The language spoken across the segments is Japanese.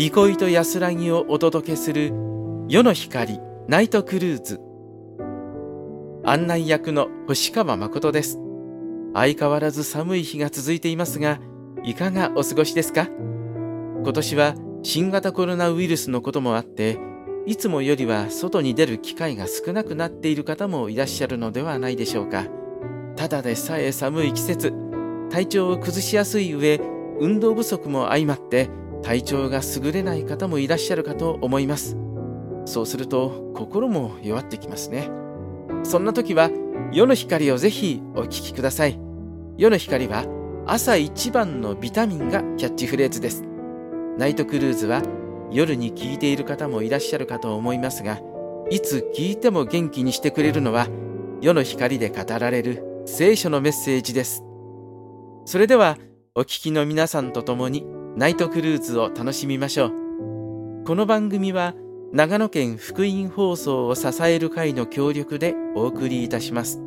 憩いと安らぎをお届けする夜の光ナイトクルーズ。案内役の星川誠です。相変わらず寒い日が続いていますがいかがお過ごしですか？今年は新型コロナウイルスのこともあっていつもよりは外に出る機会が少なくなっている方もいらっしゃるのではないでしょうか。ただでさえ寒い季節。体調を崩しやすい上運動不足も相まって体調が優れない方もいらっしゃるかと思います。そうすると心も弱ってきますね。そんな時は夜の光をぜひお聞きください。夜の光は朝一番のビタミンがキャッチフレーズです。ナイトクルーズは夜に聞いている方もいらっしゃるかと思いますがいつ聞いても元気にしてくれるのは夜の光で語られる聖書のメッセージです。それではお聞きの皆さんと共にナイトクルーズを楽しみましょう。この番組は長野県福音放送を支える会の協力でお送りいたします。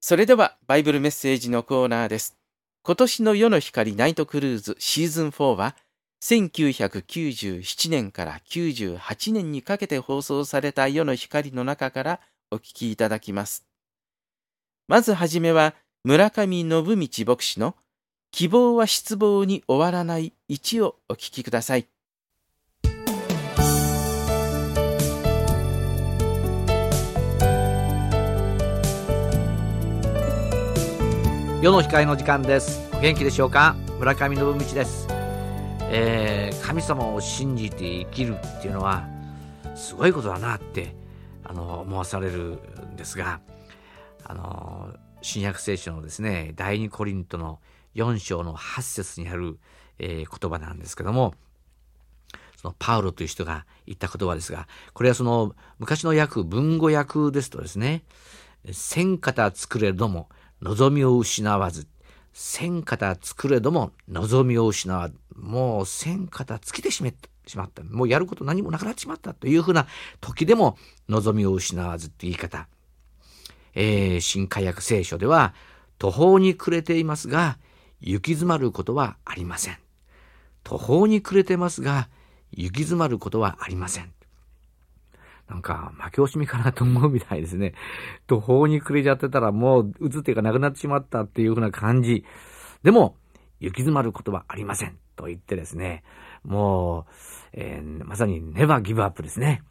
それではバイブルメッセージのコーナーです。今年の夜の光ナイトクルーズシーズン4は1997年から98年にかけて放送された夜の光の中からお聞きいただきます。まずはじめは村上信道牧師の希望は失望に終わらない1をお聞きください。世の光の時間です。お元気でしょうか？村上信道です。えー、神様を信じて生きるっていうのはすごいことだなってあの思わされるんですがあの新約聖書のですね第二コリントの4章の8節にある、えー、言葉なんですけどもそのパウロという人が言った言葉ですがこれはその昔の訳文語訳ですとですね千型作れども望みを失わず千型作れども望みを失わもう千型尽きてしまった。もうやること何もなくなってしまったというふうな時でも望みを失わずって言い方、えー、新海約聖書では途方に暮れていますが行き詰まることはありません。途方に暮れてますが行き詰まることはありません。なんか、負け惜しみかなと思うみたいですね。途方に暮れちゃってたらもう打つ手がなくなってしまったっていう風な感じ。でも、行き詰まることはありません。と言ってですね、もう、えー、まさにネバーギブアップですね。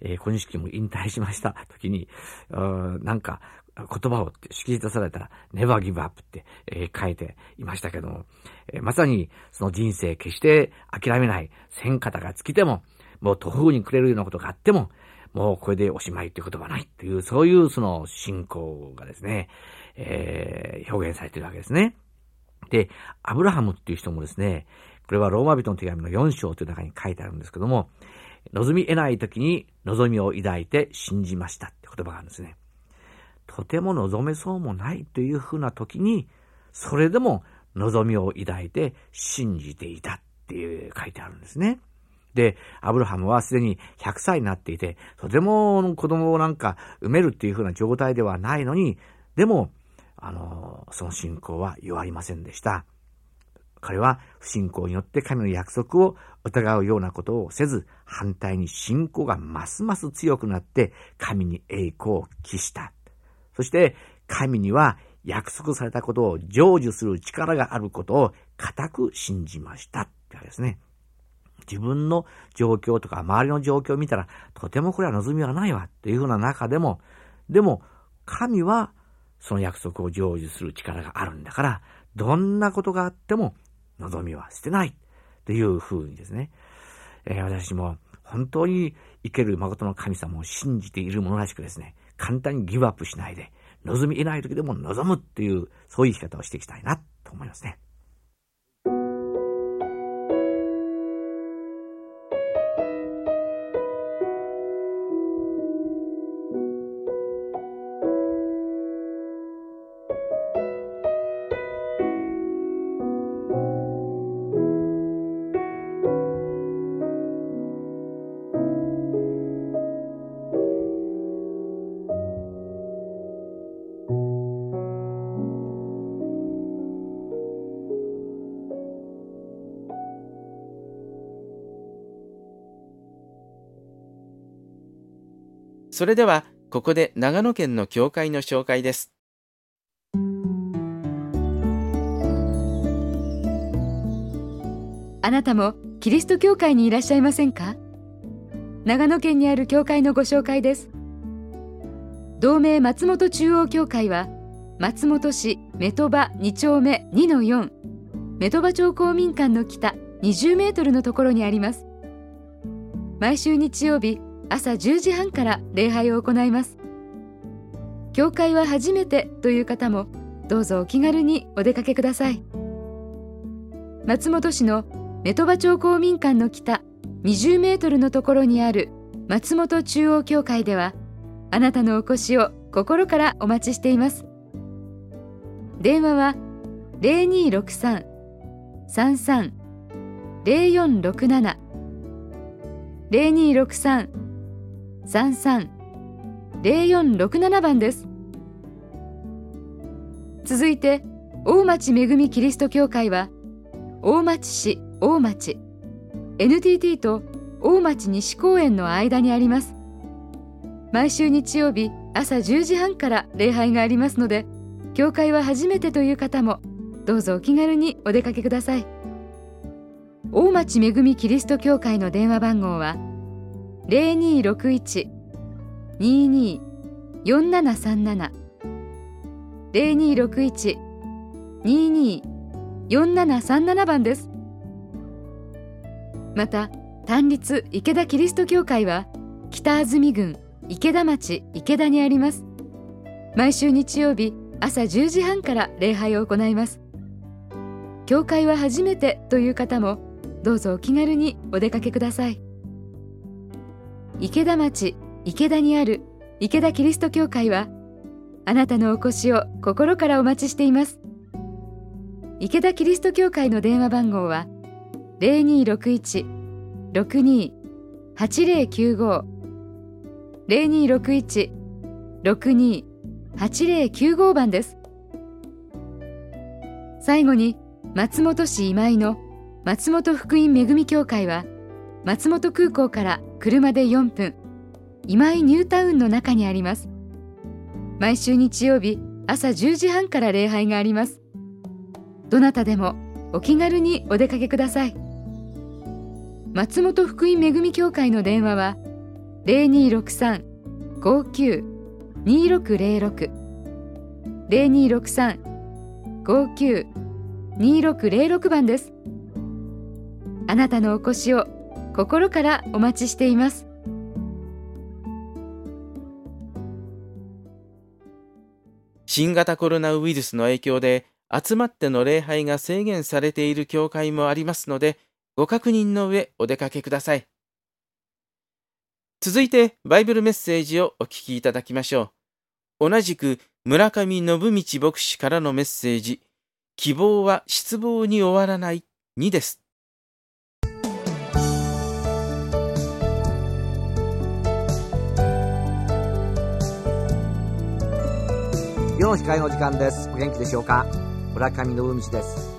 えー、小錦も引退しました時に、なんか、言葉を敷き出されたら、ネバーギブアップって、えー、書いていましたけども、えー、まさにその人生決して諦めない、戦方が尽きても、もう途方に暮れるようなことがあっても、もうこれでおしまいということはないという、そういうその信仰がですね、えー、表現されているわけですね。で、アブラハムっていう人もですね、これはローマ人の手紙の4章という中に書いてあるんですけども、望み得ない時に望みを抱いて信じましたって言葉があるんですね。とても望めそうもないというふうな時に、それでも望みを抱いて信じていたっていう書いてあるんですね。で、アブラハムはすでに100歳になっていて、とても子供をなんか埋めるっていう風な状態ではないのに、でも、あの、その信仰は弱りませんでした。彼は不信仰によって神の約束を疑うようなことをせず、反対に信仰がますます強くなって神に栄光を期した。そして神には約束されたことを成就する力があることを固く信じました。ってわけですね。自分の状況とか周りの状況を見たら、とてもこれは望みはないわっていうふうな中でも、でも、神はその約束を成就する力があるんだから、どんなことがあっても望みは捨てないというふうにですね、えー、私も本当に生ける誠の神様を信じている者らしくですね、簡単にギブアップしないで、望み得ない時でも望むっていう、そういう生き方をしていきたいなと思いますね。それでは、ここで長野県の教会の紹介です。あなたもキリスト教会にいらっしゃいませんか？長野県にある教会のご紹介です。同名松本中央教会は、松本市目鳥場2丁目2の4、目鳥場町公民館の北20メートルのところにあります。毎週日曜日朝10時半から礼拝を行います。教会は初めてという方もどうぞお気軽にお出かけください。松本市の目鳥羽町公民館の北20メートルのところにある松本中央教会ではあなたのお越しを心からお待ちしています電話は0263-33-0467 0263-33-0467番です。続いて大町恵みキリスト教会は大町市大町。NTT と大町西公園の間にあります。毎週日曜日朝10時半から礼拝がありますので教会は初めてという方もどうぞお気軽にお出かけください。大町恵みキリスト教会の電話番号は0261-22-4737 0261-22-4737番です。また単立池田キリスト教会は北安住郡池田町池田にあります。毎週日曜日朝10時半から礼拝を行います。教会は初めてという方もどうぞお気軽にお出かけください。池田町池田にある池田キリスト教会はあなたのお越しを心からお待ちしています。池田キリスト教会の電話番号は0261-62-8095 0261-62-8095番です。最後に松本市今井の松本福音恵み教会は松本空港から車で4分今井ニュータウンの中にあります毎週日曜日朝10時半から礼拝がありますどなたでもお気軽にお出かけください。松本福音恵み教会の電話は0263-59-2606 0263-59-2606番です。あなたのお越しを心からお待ちしています。新型コロナウイルスの影響で集まっての礼拝が制限されている教会もありますので、ご確認の上お出かけください。続いてバイブルメッセージをお聞きいただきましょう。同じく村上信道牧師からのメッセージ、希望は失望に終わらない2です。世の光の時間です。お元気でしょうか？村上信道です。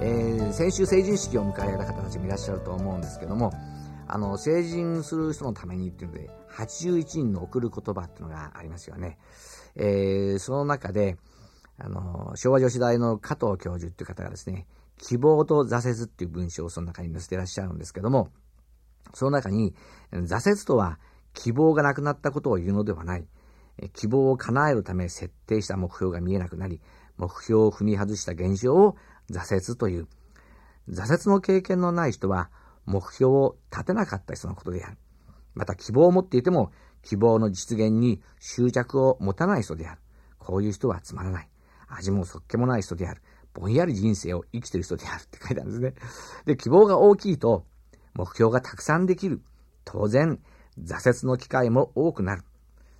えー、先週成人式を迎えられた方たちもいらっしゃると思うんですけども、あの、成人する人のためにっていうので、81人の送る言葉っていうのがありますよね。えー、その中で、あの、昭和女子大の加藤教授っていう方がですね、希望と挫折っていう文章をその中に載せてらっしゃるんですけども、その中に、挫折とは希望がなくなったことを言うのではない。希望を叶えるため設定した目標が見えなくなり、目標を踏み外した現象を挫折という。挫折の経験のない人は目標を立てなかった人のことである。また希望を持っていても希望の実現に執着を持たない人である。こういう人はつまらない。味もそっけもない人である。ぼんやり人生を生きている人であるって書いてあるんですね。で、希望が大きいと目標がたくさんできる。当然、挫折の機会も多くなる。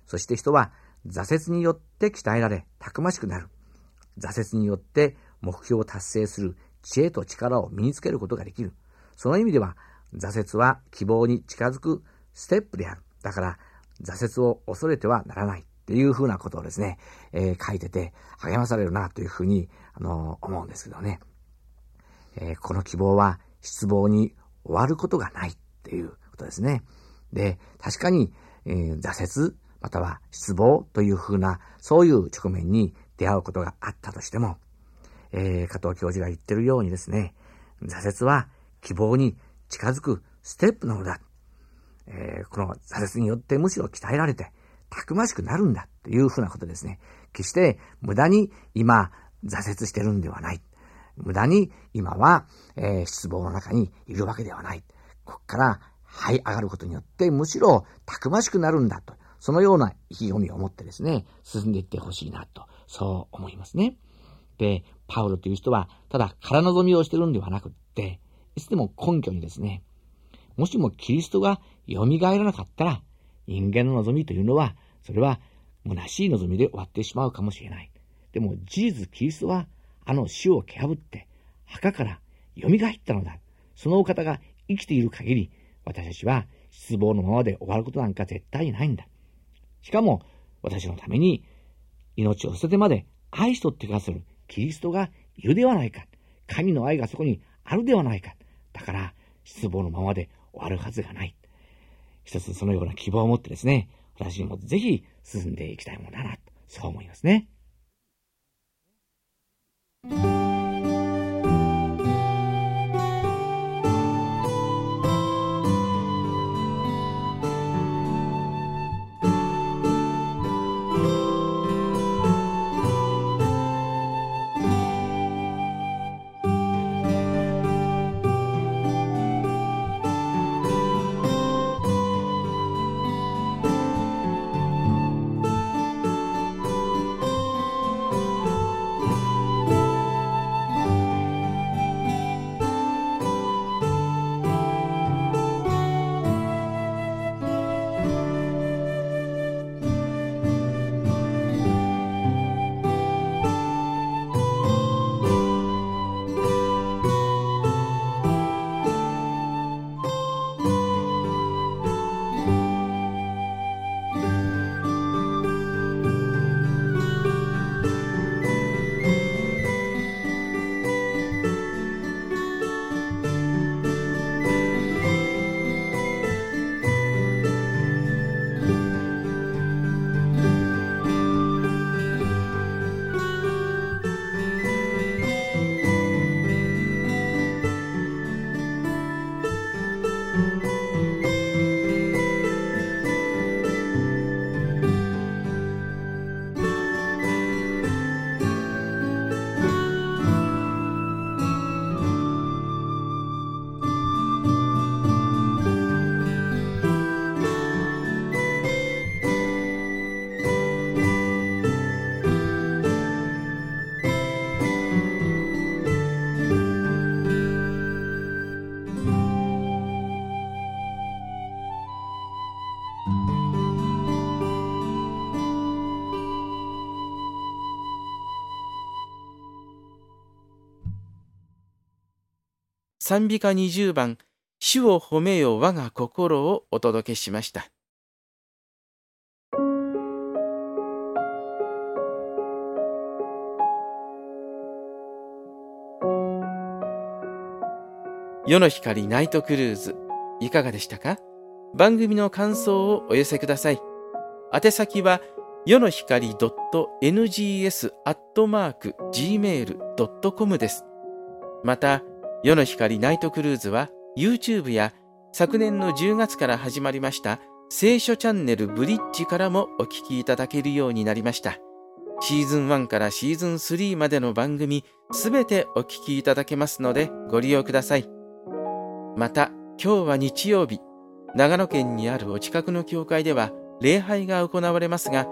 そして人は挫折によって鍛えられ、たくましくなる。挫折によって目標を達成する知恵と力を身につけることができる。その意味では、挫折は希望に近づくステップである。だから、挫折を恐れてはならないっていうふうなことをですね、えー、書いてて励まされるなというふうに、あのー、思うんですけどね。えー、この希望は失望に終わることがないっていうことですね。で、確かに、え挫折、または失望というふうな、そういう直面に出会うことがあったとしても、えー、加藤教授が言ってるようにですね、挫折は希望に近づくステップなのだ。えー、この挫折によってむしろ鍛えられて、たくましくなるんだというふうなことですね。決して無駄に今挫折してるんではない。無駄に今は、えー、失望の中にいるわけではない。ここから這い上がることによってむしろたくましくなるんだと。そのような意気込みを持ってですね、進んでいってほしいなと、そう思いますね。で、パウロという人は、ただ空望みをしてるんではなくって、いつでも根拠にですね、もしもキリストが蘇らなかったら、人間の望みというのは、それは虚しい望みで終わってしまうかもしれない。でも事実キリストは、あの死を蹴破って、墓から蘇ったのだ。そのお方が生きている限り、私たちは失望のままで終わることなんか絶対にないんだ。しかも、私のために命を捨ててまで愛しとってくださるキリストがいるではないか。神の愛がそこにあるではないか。だから、失望のままで終わるはずがない。一つそのような希望を持ってですね、私にもぜひ進んでいきたいものだな、と、そう思いますね。賛美歌20番、主を褒めよ我が心をお届けしました。夜の光ナイトクルーズ、いかがでしたか？番組の感想をお寄せください。宛先は、夜の光 .ngsg.gmail.com です。また、夜の光ナイトクルーズは YouTube や昨年の10月から始まりました聖書チャンネルブリッジからもお聞きいただけるようになりました。シーズン1からシーズン3までの番組すべてお聞きいただけますのでご利用ください。また、今日は日曜日、長野県にあるお近くの教会では礼拝が行われますが、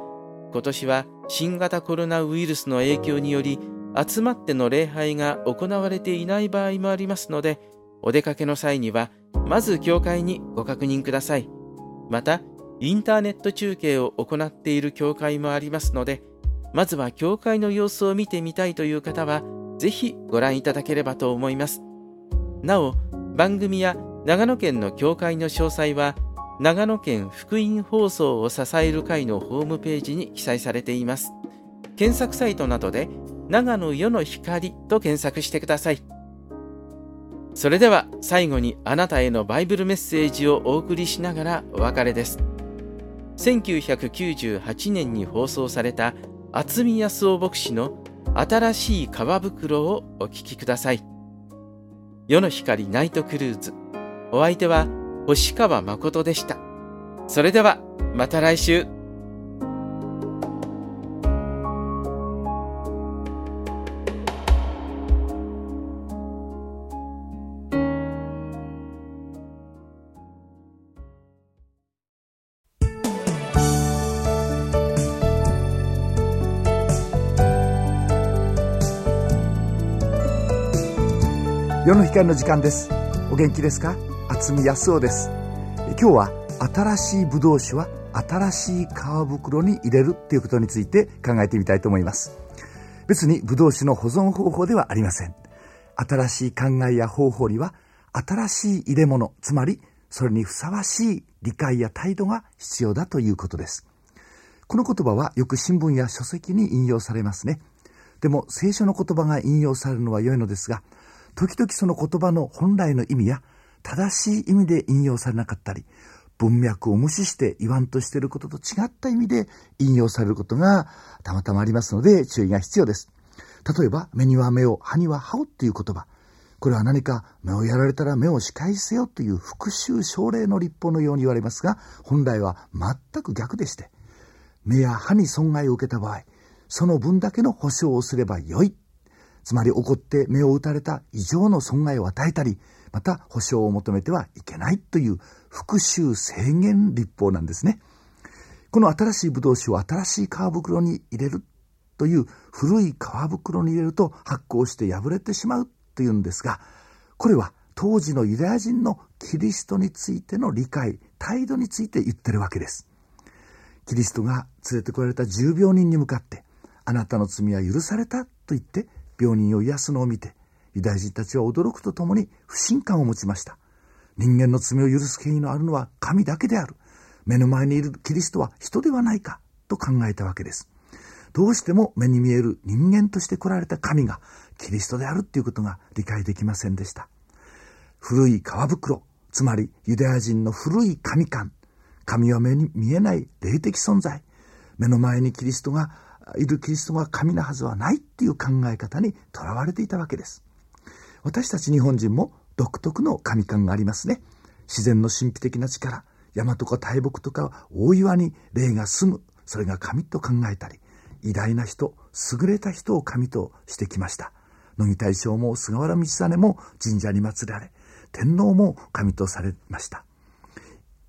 今年は新型コロナウイルスの影響により集まっての礼拝が行われていない場合もありますので、お出かけの際には、まず教会にご確認ください。また、インターネット中継を行っている教会もありますので、まずは教会の様子を見てみたいという方は、ぜひご覧いただければと思います。なお、番組や長野県の教会の詳細は、長野県福音放送を支える会のホームページに記載されています。検索サイトなどで長野世の光と検索してください。それでは最後にあなたへのバイブルメッセージをお送りしながらお別れです。1998年に放送された渥美康夫牧師の新しい川袋をお聞きください。夜の光ナイトクルーズ。お相手は星川誠でした。それではまた来週。夜の光の時間です。お元気ですか？渥美康夫です。今日は新しいブドウ酒は新しい皮袋に入れるっていうことについて考えてみたいと思います。別にブドウ酒の保存方法ではありません。新しい考えや方法には新しい入れ物つまりそれにふさわしい理解や態度が必要だということです。この言葉はよく新聞や書籍に引用されますね。でも聖書の言葉が引用されるのは良いのですが時々その言葉の本来の意味や正しい意味で引用されなかったり、文脈を無視して言わんとしていることと違った意味で引用されることがたまたまありますので注意が必要です。例えば、目には目を、歯には歯をっていう言葉。これは何か目をやられたら目を仕返せよという復讐奨励の立法のように言われますが、本来は全く逆でして、目や歯に損害を受けた場合、その分だけの保証をすればよいつまり怒って目を打たれた異常の損害を与えたり、また保証を求めてはいけないという復讐制限立法なんですね。この新しいブドウ酒を新しい皮袋に入れるという古い皮袋に入れると発酵して破れてしまうというんですが、これは当時のユダヤ人のキリストについての理解、態度について言ってるわけです。キリストが連れてこられた重病人に向かって、あなたの罪は許されたと言って病人を癒すのを見て、ユダヤ人たちは驚くとともに不信感を持ちました。人間の罪を許す権威のあるのは神だけである。目の前にいるキリストは人ではないか、と考えたわけです。どうしても目に見える人間として来られた神がキリストであるっていうことが理解できませんでした。古い皮袋、つまりユダヤ人の古い神観、神は目に見えない霊的存在、目の前にキリストがいるキリストが神なはずはないっていう考え方にとらわれていたわけです。私たち日本人も独特の神感がありますね。自然の神秘的な力、山とか大木とか大岩に霊が住む、それが神と考えたり、偉大な人、優れた人を神としてきました。乃木大将も菅原道真も神社に祀られ、天皇も神とされました。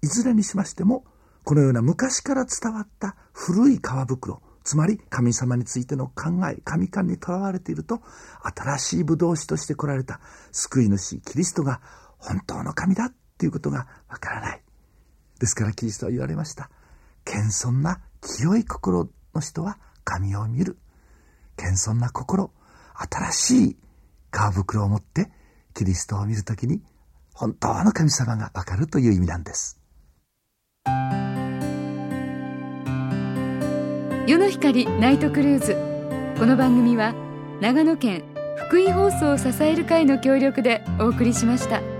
いずれにしましても、このような昔から伝わった古い皮袋、つまり神様についての考え、神観にとらわれていると、新しい武道士として来られた救い主、キリストが本当の神だっていうことがわからない。ですからキリストは言われました。謙遜な清い心の人は神を見る。謙遜な心、新しい皮袋を持ってキリストを見るときに本当の神様がわかるという意味なんです。夜の光ナイトクルーズこの番組は長野県福井放送を支える会の協力でお送りしました。